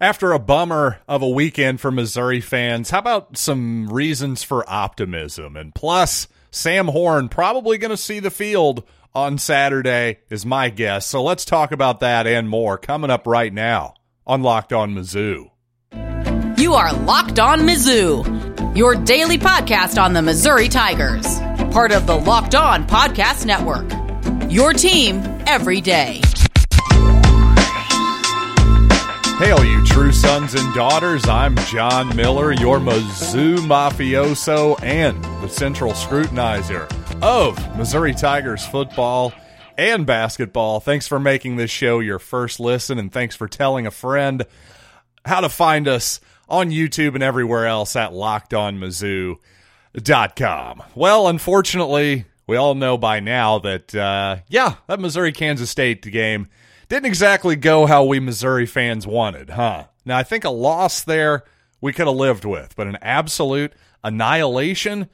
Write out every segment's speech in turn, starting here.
After a bummer of a weekend for Missouri fans, how about some reasons for optimism? And plus, Sam Horn probably going to see the field on Saturday, is my guess. So let's talk about that and more coming up right now on Locked On Mizzou. You are Locked On Mizzou, your daily podcast on the Missouri Tigers, part of the Locked On Podcast Network. Your team every day. Hey, all you true sons and daughters, I'm John Miller, your Mizzou mafioso and the central scrutinizer of Missouri Tigers football and basketball. Thanks for making this show your first listen, and thanks for telling a friend how to find us on YouTube and everywhere else at lockedonmizzou.com. Well, unfortunately, we all know by now that, uh, yeah, that Missouri Kansas State game didn't exactly go how we Missouri fans wanted, huh? Now, I think a loss there we could have lived with, but an absolute annihilation,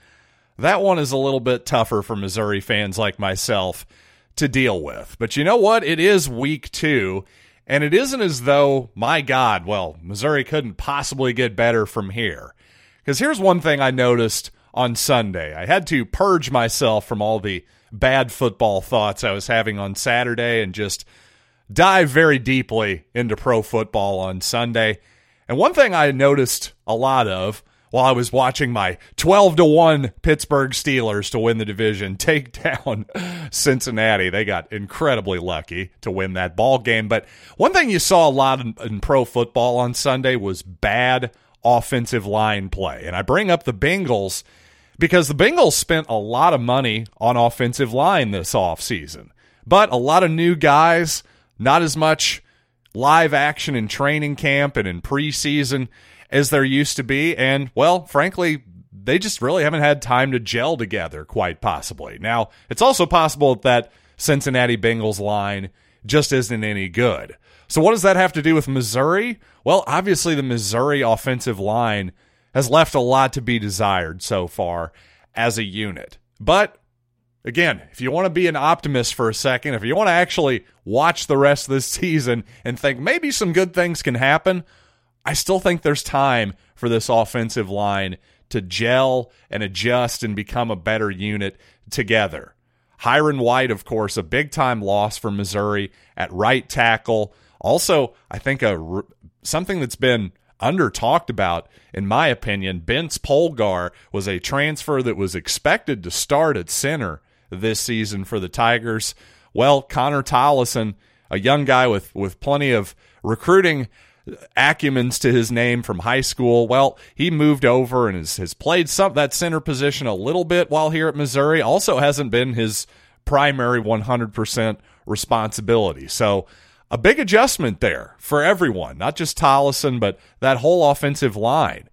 that one is a little bit tougher for Missouri fans like myself to deal with. But you know what? It is week two, and it isn't as though, my God, well, Missouri couldn't possibly get better from here. Because here's one thing I noticed on Sunday I had to purge myself from all the bad football thoughts I was having on Saturday and just dive very deeply into pro football on Sunday. And one thing I noticed a lot of while I was watching my 12 to 1 Pittsburgh Steelers to win the division take down Cincinnati. They got incredibly lucky to win that ball game, but one thing you saw a lot in, in pro football on Sunday was bad offensive line play. And I bring up the Bengals because the Bengals spent a lot of money on offensive line this offseason. But a lot of new guys not as much live action in training camp and in preseason as there used to be. And, well, frankly, they just really haven't had time to gel together, quite possibly. Now, it's also possible that Cincinnati Bengals line just isn't any good. So, what does that have to do with Missouri? Well, obviously, the Missouri offensive line has left a lot to be desired so far as a unit. But again, if you want to be an optimist for a second, if you want to actually watch the rest of this season and think maybe some good things can happen, I still think there's time for this offensive line to gel and adjust and become a better unit together. Hyrin White, of course, a big time loss for Missouri at right tackle. Also, I think a something that's been under talked about, in my opinion. Bence Polgar was a transfer that was expected to start at center this season for the Tigers. Well, Connor Tollison, a young guy with, with plenty of recruiting acumens to his name from high school. Well, he moved over and has, has played some that center position a little bit while here at Missouri. Also hasn't been his primary 100% responsibility. So a big adjustment there for everyone, not just Tollison, but that whole offensive line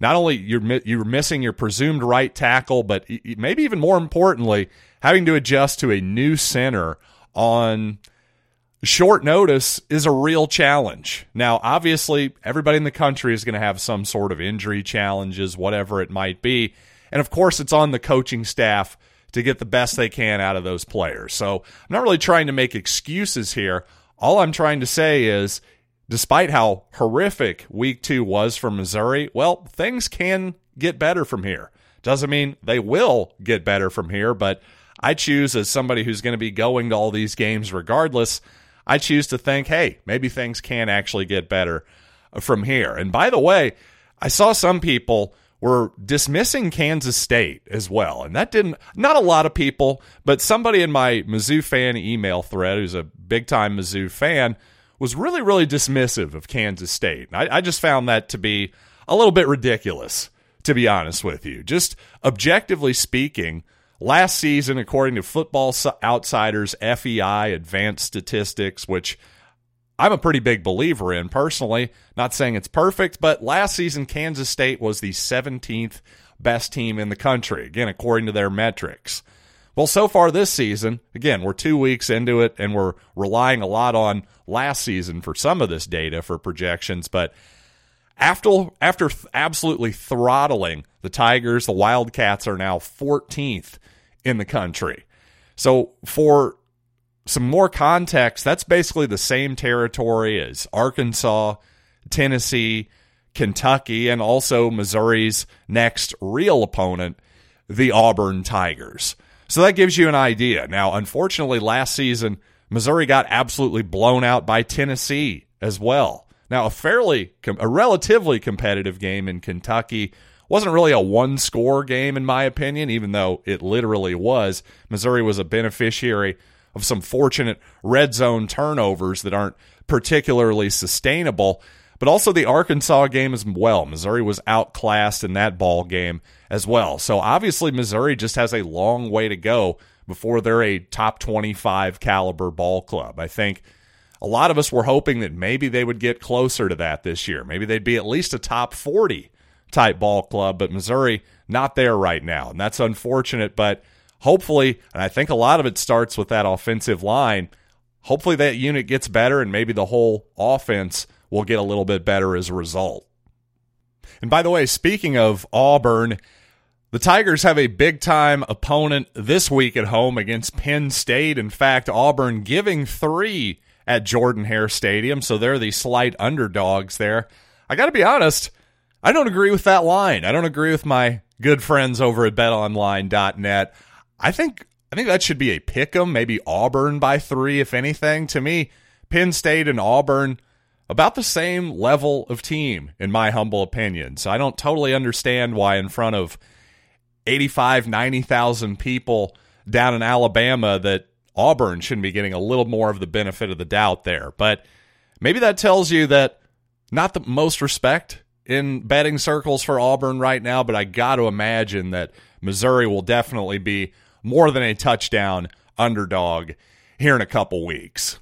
not only you're you're missing your presumed right tackle, but maybe even more importantly, having to adjust to a new center on short notice is a real challenge. Now, obviously, everybody in the country is going to have some sort of injury challenges, whatever it might be, and of course, it's on the coaching staff to get the best they can out of those players. So, I'm not really trying to make excuses here. All I'm trying to say is despite how horrific week two was for Missouri, well, things can get better from here. Doesn't mean they will get better from here, but I choose as somebody who's going to be going to all these games regardless, I choose to think, hey, maybe things can actually get better from here. And by the way, I saw some people were dismissing Kansas State as well. And that didn't, not a lot of people, but somebody in my Mizzou fan email thread who's a big time Mizzou fan was really, really dismissive of Kansas State. I, I just found that to be a little bit ridiculous, to be honest with you. Just objectively speaking, last season, according to Football Outsiders FEI advanced statistics, which I'm a pretty big believer in personally, not saying it's perfect, but last season, Kansas State was the 17th best team in the country, again, according to their metrics. Well, so far this season, again, we're two weeks into it and we're relying a lot on last season for some of this data for projections. But after, after absolutely throttling the Tigers, the Wildcats are now 14th in the country. So, for some more context, that's basically the same territory as Arkansas, Tennessee, Kentucky, and also Missouri's next real opponent, the Auburn Tigers. So that gives you an idea. Now, unfortunately, last season, Missouri got absolutely blown out by Tennessee as well. Now, a fairly, a relatively competitive game in Kentucky wasn't really a one score game, in my opinion, even though it literally was. Missouri was a beneficiary of some fortunate red zone turnovers that aren't particularly sustainable. But also the Arkansas game as well. Missouri was outclassed in that ball game as well. So obviously Missouri just has a long way to go before they're a top 25 caliber ball club. I think a lot of us were hoping that maybe they would get closer to that this year. Maybe they'd be at least a top 40 type ball club, but Missouri not there right now. And that's unfortunate, but hopefully, and I think a lot of it starts with that offensive line. Hopefully that unit gets better and maybe the whole offense will get a little bit better as a result. And by the way, speaking of Auburn, the Tigers have a big time opponent this week at home against Penn State. In fact, Auburn giving three at Jordan Hare Stadium, so they're the slight underdogs there. I got to be honest, I don't agree with that line. I don't agree with my good friends over at betonline.net. I think I think that should be a pick 'em, maybe Auburn by 3 if anything. To me, Penn State and Auburn about the same level of team, in my humble opinion. So I don't totally understand why, in front of 85, 90,000 people down in Alabama, that Auburn shouldn't be getting a little more of the benefit of the doubt there. But maybe that tells you that not the most respect in betting circles for Auburn right now, but I got to imagine that Missouri will definitely be more than a touchdown underdog here in a couple weeks.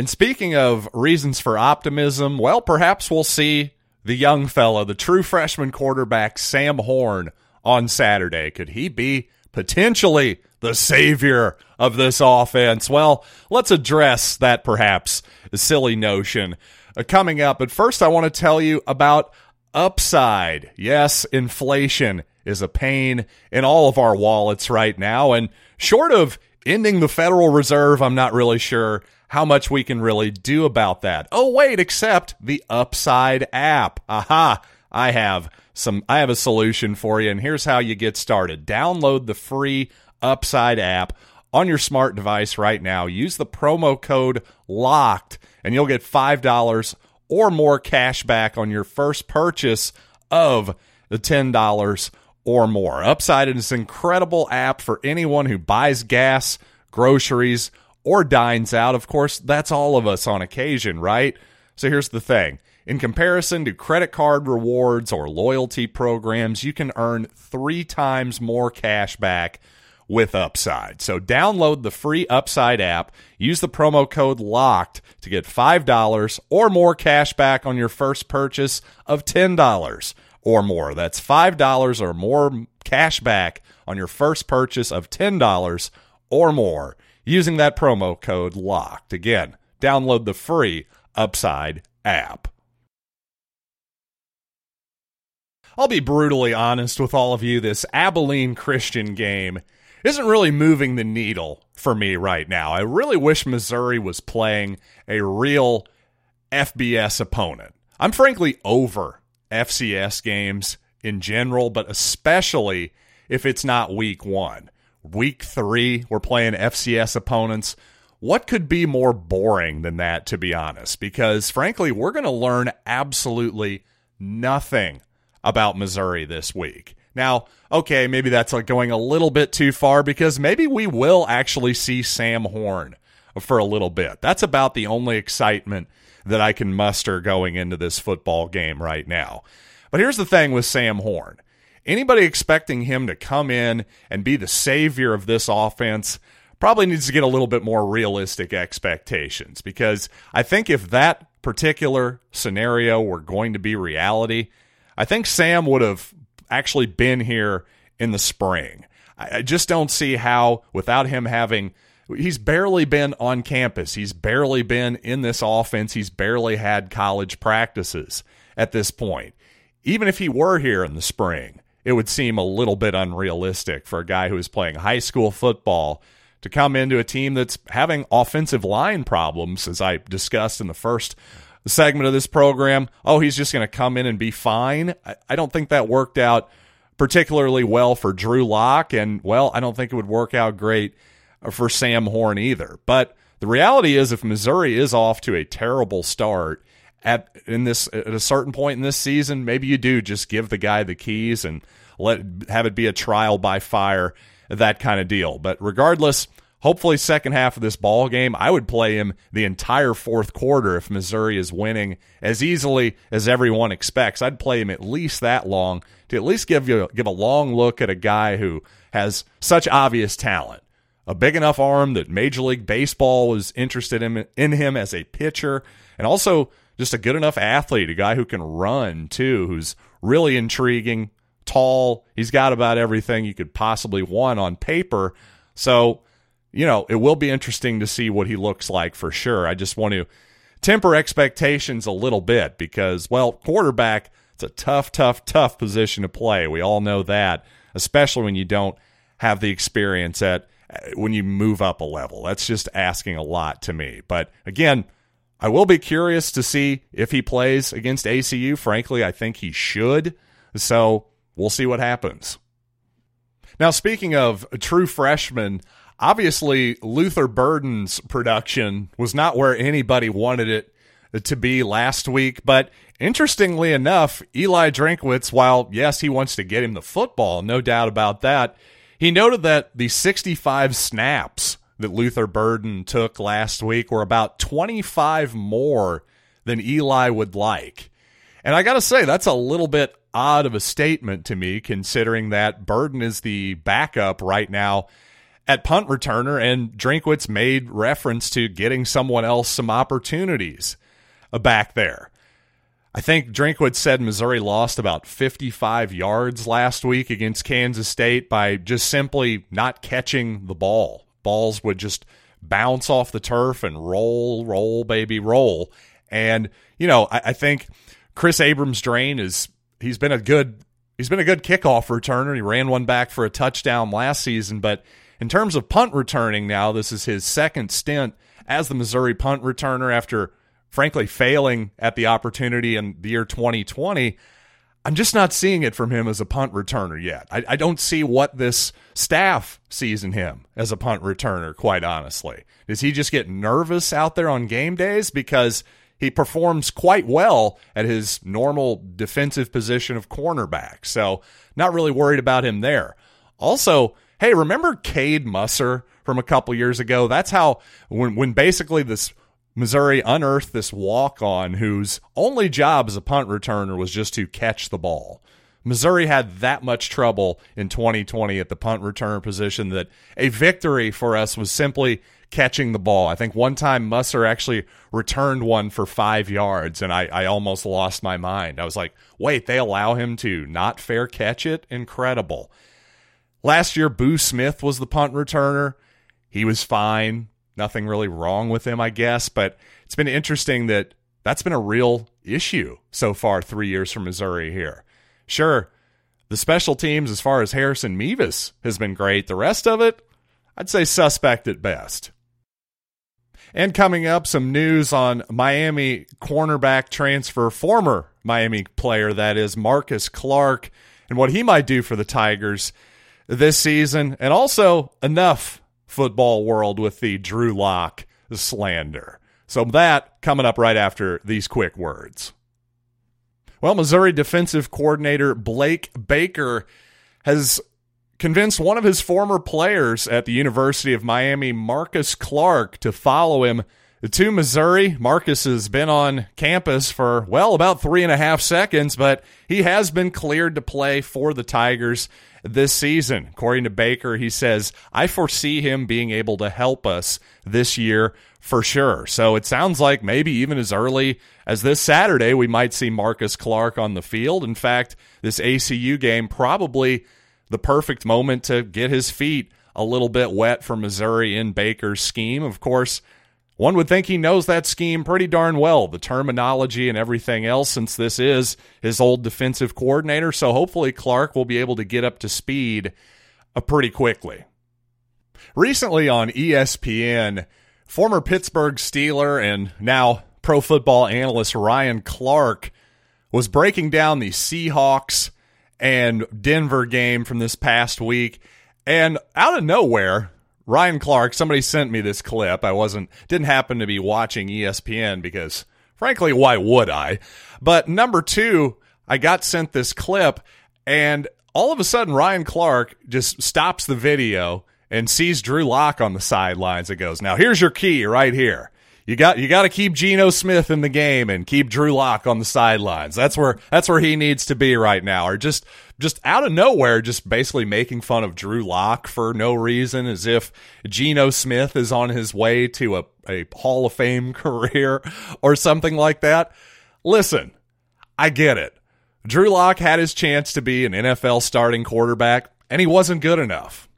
And speaking of reasons for optimism, well, perhaps we'll see the young fella, the true freshman quarterback, Sam Horn, on Saturday. Could he be potentially the savior of this offense? Well, let's address that perhaps silly notion uh, coming up. But first, I want to tell you about Upside. Yes, inflation is a pain in all of our wallets right now. And short of ending the Federal Reserve, I'm not really sure how much we can really do about that. Oh, wait, except the Upside app. Aha, I have some, I have a solution for you. And here's how you get started download the free Upside app on your smart device right now. Use the promo code LOCKED, and you'll get $5 or more cash back on your first purchase of the $10 or more. Upside is an incredible app for anyone who buys gas, groceries, or dines out. Of course, that's all of us on occasion, right? So here's the thing. In comparison to credit card rewards or loyalty programs, you can earn three times more cash back with Upside. So download the free Upside app, use the promo code LOCKED to get $5 or more cash back on your first purchase of $10 or more. That's $5 or more cash back on your first purchase of $10 or more using that promo code LOCKED. Again, download the free Upside app. I'll be brutally honest with all of you. This Abilene Christian game isn't really moving the needle for me right now. I really wish Missouri was playing a real FBS opponent. I'm frankly over FCS games in general, but especially if it's not week one week three, we're playing FCS opponents. What could be more boring than that, to be honest? Because frankly, we're going to learn absolutely nothing about Missouri this week. Now, okay, maybe that's like going a little bit too far because maybe we will actually see Sam Horn for a little bit. That's about the only excitement that I can muster going into this football game right now. But here's the thing with Sam Horn Anybody expecting him to come in and be the savior of this offense probably needs to get a little bit more realistic expectations because I think if that particular scenario were going to be reality, I think Sam would have actually been here in the spring. I just don't see how, without him having, he's barely been on campus. He's barely been in this offense. He's barely had college practices at this point. Even if he were here in the spring, it would seem a little bit unrealistic for a guy who is playing high school football to come into a team that's having offensive line problems, as I discussed in the first segment of this program, oh, he's just going to come in and be fine. I, I don't think that worked out particularly well for Drew Lock, and well, I don't think it would work out great for Sam Horn either. But the reality is, if Missouri is off to a terrible start at in this at a certain point in this season, maybe you do just give the guy the keys and let have it be a trial by fire, that kind of deal. But regardless, hopefully second half of this ball game, I would play him the entire fourth quarter if Missouri is winning as easily as everyone expects. I'd play him at least that long to at least give you give a long look at a guy who has such obvious talent a big enough arm that Major League Baseball was interested in, in him as a pitcher, and also just a good enough athlete, a guy who can run too, who's really intriguing, tall. He's got about everything you could possibly want on paper. So, you know, it will be interesting to see what he looks like for sure. I just want to temper expectations a little bit because, well, quarterback, it's a tough, tough, tough position to play. We all know that, especially when you don't have the experience at when you move up a level. That's just asking a lot to me. But again, I will be curious to see if he plays against ACU. Frankly, I think he should. So we'll see what happens. Now, speaking of true freshmen, obviously Luther Burden's production was not where anybody wanted it to be last week. But interestingly enough, Eli Drinkwitz, while yes, he wants to get him the football, no doubt about that, he noted that the 65 snaps that Luther Burden took last week were about 25 more than Eli would like. And I got to say, that's a little bit odd of a statement to me, considering that Burden is the backup right now at punt returner, and Drinkwitz made reference to getting someone else some opportunities uh, back there. I think Drinkwitz said Missouri lost about 55 yards last week against Kansas State by just simply not catching the ball. Balls would just bounce off the turf and roll, roll, baby, roll. And, you know, I, I think Kris Abrams-Draine is he's been a good he's been a good kickoff returner. He ran one back for a touchdown last season, but in terms of punt returning now, this is his second stint as the Missouri punt returner after frankly failing at the opportunity in the year 2020, I'm just not seeing it from him as a punt returner yet. I, I, don't see what this staff sees in him as a punt returner, quite honestly. Does he just get nervous out there on game days? Because he performs quite well at his normal defensive position of cornerback. So, not really worried about him there. Also, hey, remember Cade Musser from a couple years ago? That's how, when, when basically this Missouri unearthed this walk on whose only job as a punt returner was just to catch the ball. Missouri had that much trouble in 2020 at the punt returner position that a victory for us was simply catching the ball. I think one time Musser actually returned one for five yards, and I, I almost lost my mind. I was like, wait, they allow him to not fair catch it? Incredible. Last year, Boo Smith was the punt returner. He was fine nothing really wrong with him, I guess. But it's been interesting that that's been a real issue so far, three years from Missouri here. Sure, the special teams, as far as Harrison Mevis, has been great. The rest of it, I'd say suspect at best. And coming up, some news on Miami cornerback transfer, former Miami player, that is Marcus Clark, and what he might do for the Tigers this season, and also enough football world with the Drew Lock slander. So that coming up right after these quick words. Well, Missouri defensive coordinator Blake Baker has convinced one of his former players at the University of Miami, Marcus Clark, to follow him to Missouri. Marcus has been on campus for, well, about three and a half seconds, but he has been cleared to play for the Tigers this season. According to Baker, he says, I foresee him being able to help us this year for sure. So it sounds like maybe even as early as this Saturday, we might see Marcus Clark on the field. In fact, this ACU game probably the perfect moment to get his feet a little bit wet for Missouri in Baker's scheme. Of course, one would think he knows that scheme pretty darn well, the terminology and everything else, since this is his old defensive coordinator. So hopefully Clark will be able to get up to speed uh, pretty quickly. Recently on ESPN, former Pittsburgh Steeler and now pro football analyst Ryan Clark was breaking down the Seahawks and Denver game from this past week. And out of nowhere, Ryan Clark, somebody sent me this clip. I wasn't, didn't happen to be watching ESPN because, frankly, why would I? But number two, I got sent this clip, and all of a sudden, Ryan Clark just stops the video and sees Drew Lock on the sidelines and goes, Now, here's your key right here you got you got to keep Geno Smith in the game and keep Drew Lock on the sidelines. That's where that's where he needs to be right now. Or just just out of nowhere, just basically making fun of Drew Lock for no reason, as if Geno Smith is on his way to a, a Hall of Fame career or something like that. Listen, I get it. Drew Lock had his chance to be an NFL starting quarterback, and he wasn't good enough.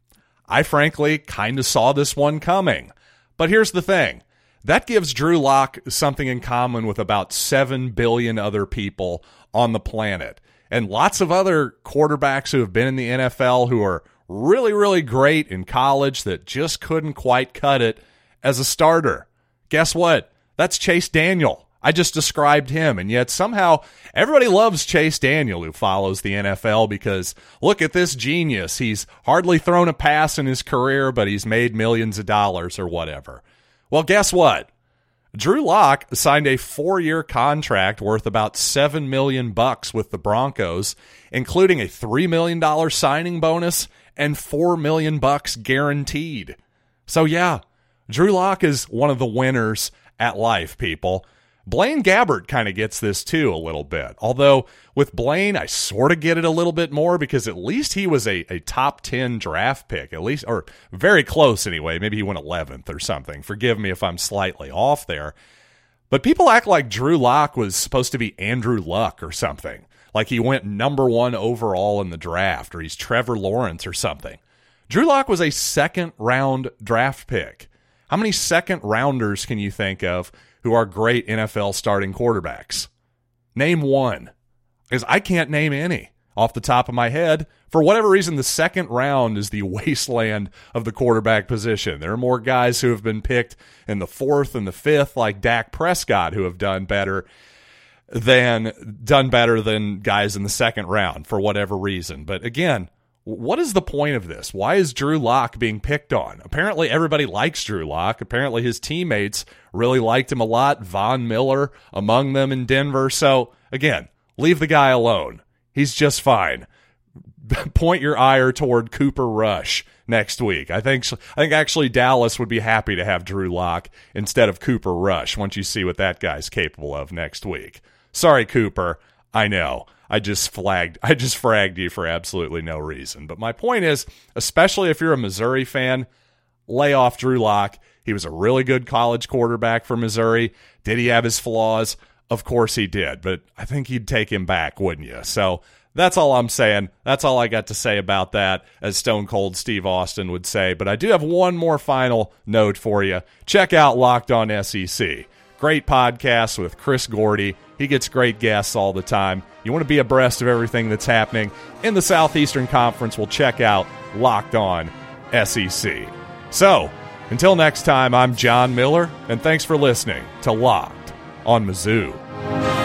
I frankly kind of saw this one coming. But here's the thing that gives Drew Lock something in common with about 7 billion other people on the planet. And lots of other quarterbacks who have been in the NFL who are really, really great in college that just couldn't quite cut it as a starter. Guess what? That's Chase Daniel. I just described him, and yet somehow everybody loves Chase Daniel who follows the NFL because look at this genius. He's hardly thrown a pass in his career, but he's made millions of dollars or whatever. Well, guess what? Drew Lock signed a four-year contract worth about seven million bucks with the Broncos, including a three million dollar signing bonus and four million bucks guaranteed. So yeah, Drew Lock is one of the winners at life, people. Blaine Gabbert kind of gets this too a little bit. Although with Blaine, I sort of get it a little bit more because at least he was a, a top 10 draft pick, at least, or very close anyway. Maybe he went 11th or something. Forgive me if I'm slightly off there. But people act like Drew Lock was supposed to be Andrew Luck or something. Like he went number one overall in the draft, or he's Trevor Lawrence or something. Drew Lock was a second round draft pick. How many second rounders can you think of who are great NFL starting quarterbacks? Name one. Because I can't name any off the top of my head. For whatever reason, the second round is the wasteland of the quarterback position. There are more guys who have been picked in the fourth and the fifth, like Dak Prescott, who have done better than done better than guys in the second round for whatever reason. But again, what is the point of this? Why is Drew Lock being picked on? Apparently, everybody likes Drew Lock. Apparently, his teammates really liked him a lot. Von Miller among them in Denver. So, again, leave the guy alone. He's just fine. Point your ire toward Cooper Rush next week. I think I think actually Dallas would be happy to have Drew Lock instead of Cooper Rush once you see what that guy's capable of next week. Sorry, Cooper. I know. I just flagged I just fragged you for absolutely no reason. But my point is, especially if you're a Missouri fan, lay off Drew Lock. He was a really good college quarterback for Missouri. Did he have his flaws? Of course he did, but I think you'd take him back, wouldn't you? So that's all I'm saying. That's all I got to say about that, as Stone Cold Steve Austin would say. But I do have one more final note for you. Check out Locked On SEC. Great podcast with Chris Gordy. He gets great guests all the time. You want to be abreast of everything that's happening in the Southeastern Conference? Well, check out Locked On SEC. So, until next time, I'm John Miller, and thanks for listening to Locked on Mizzou.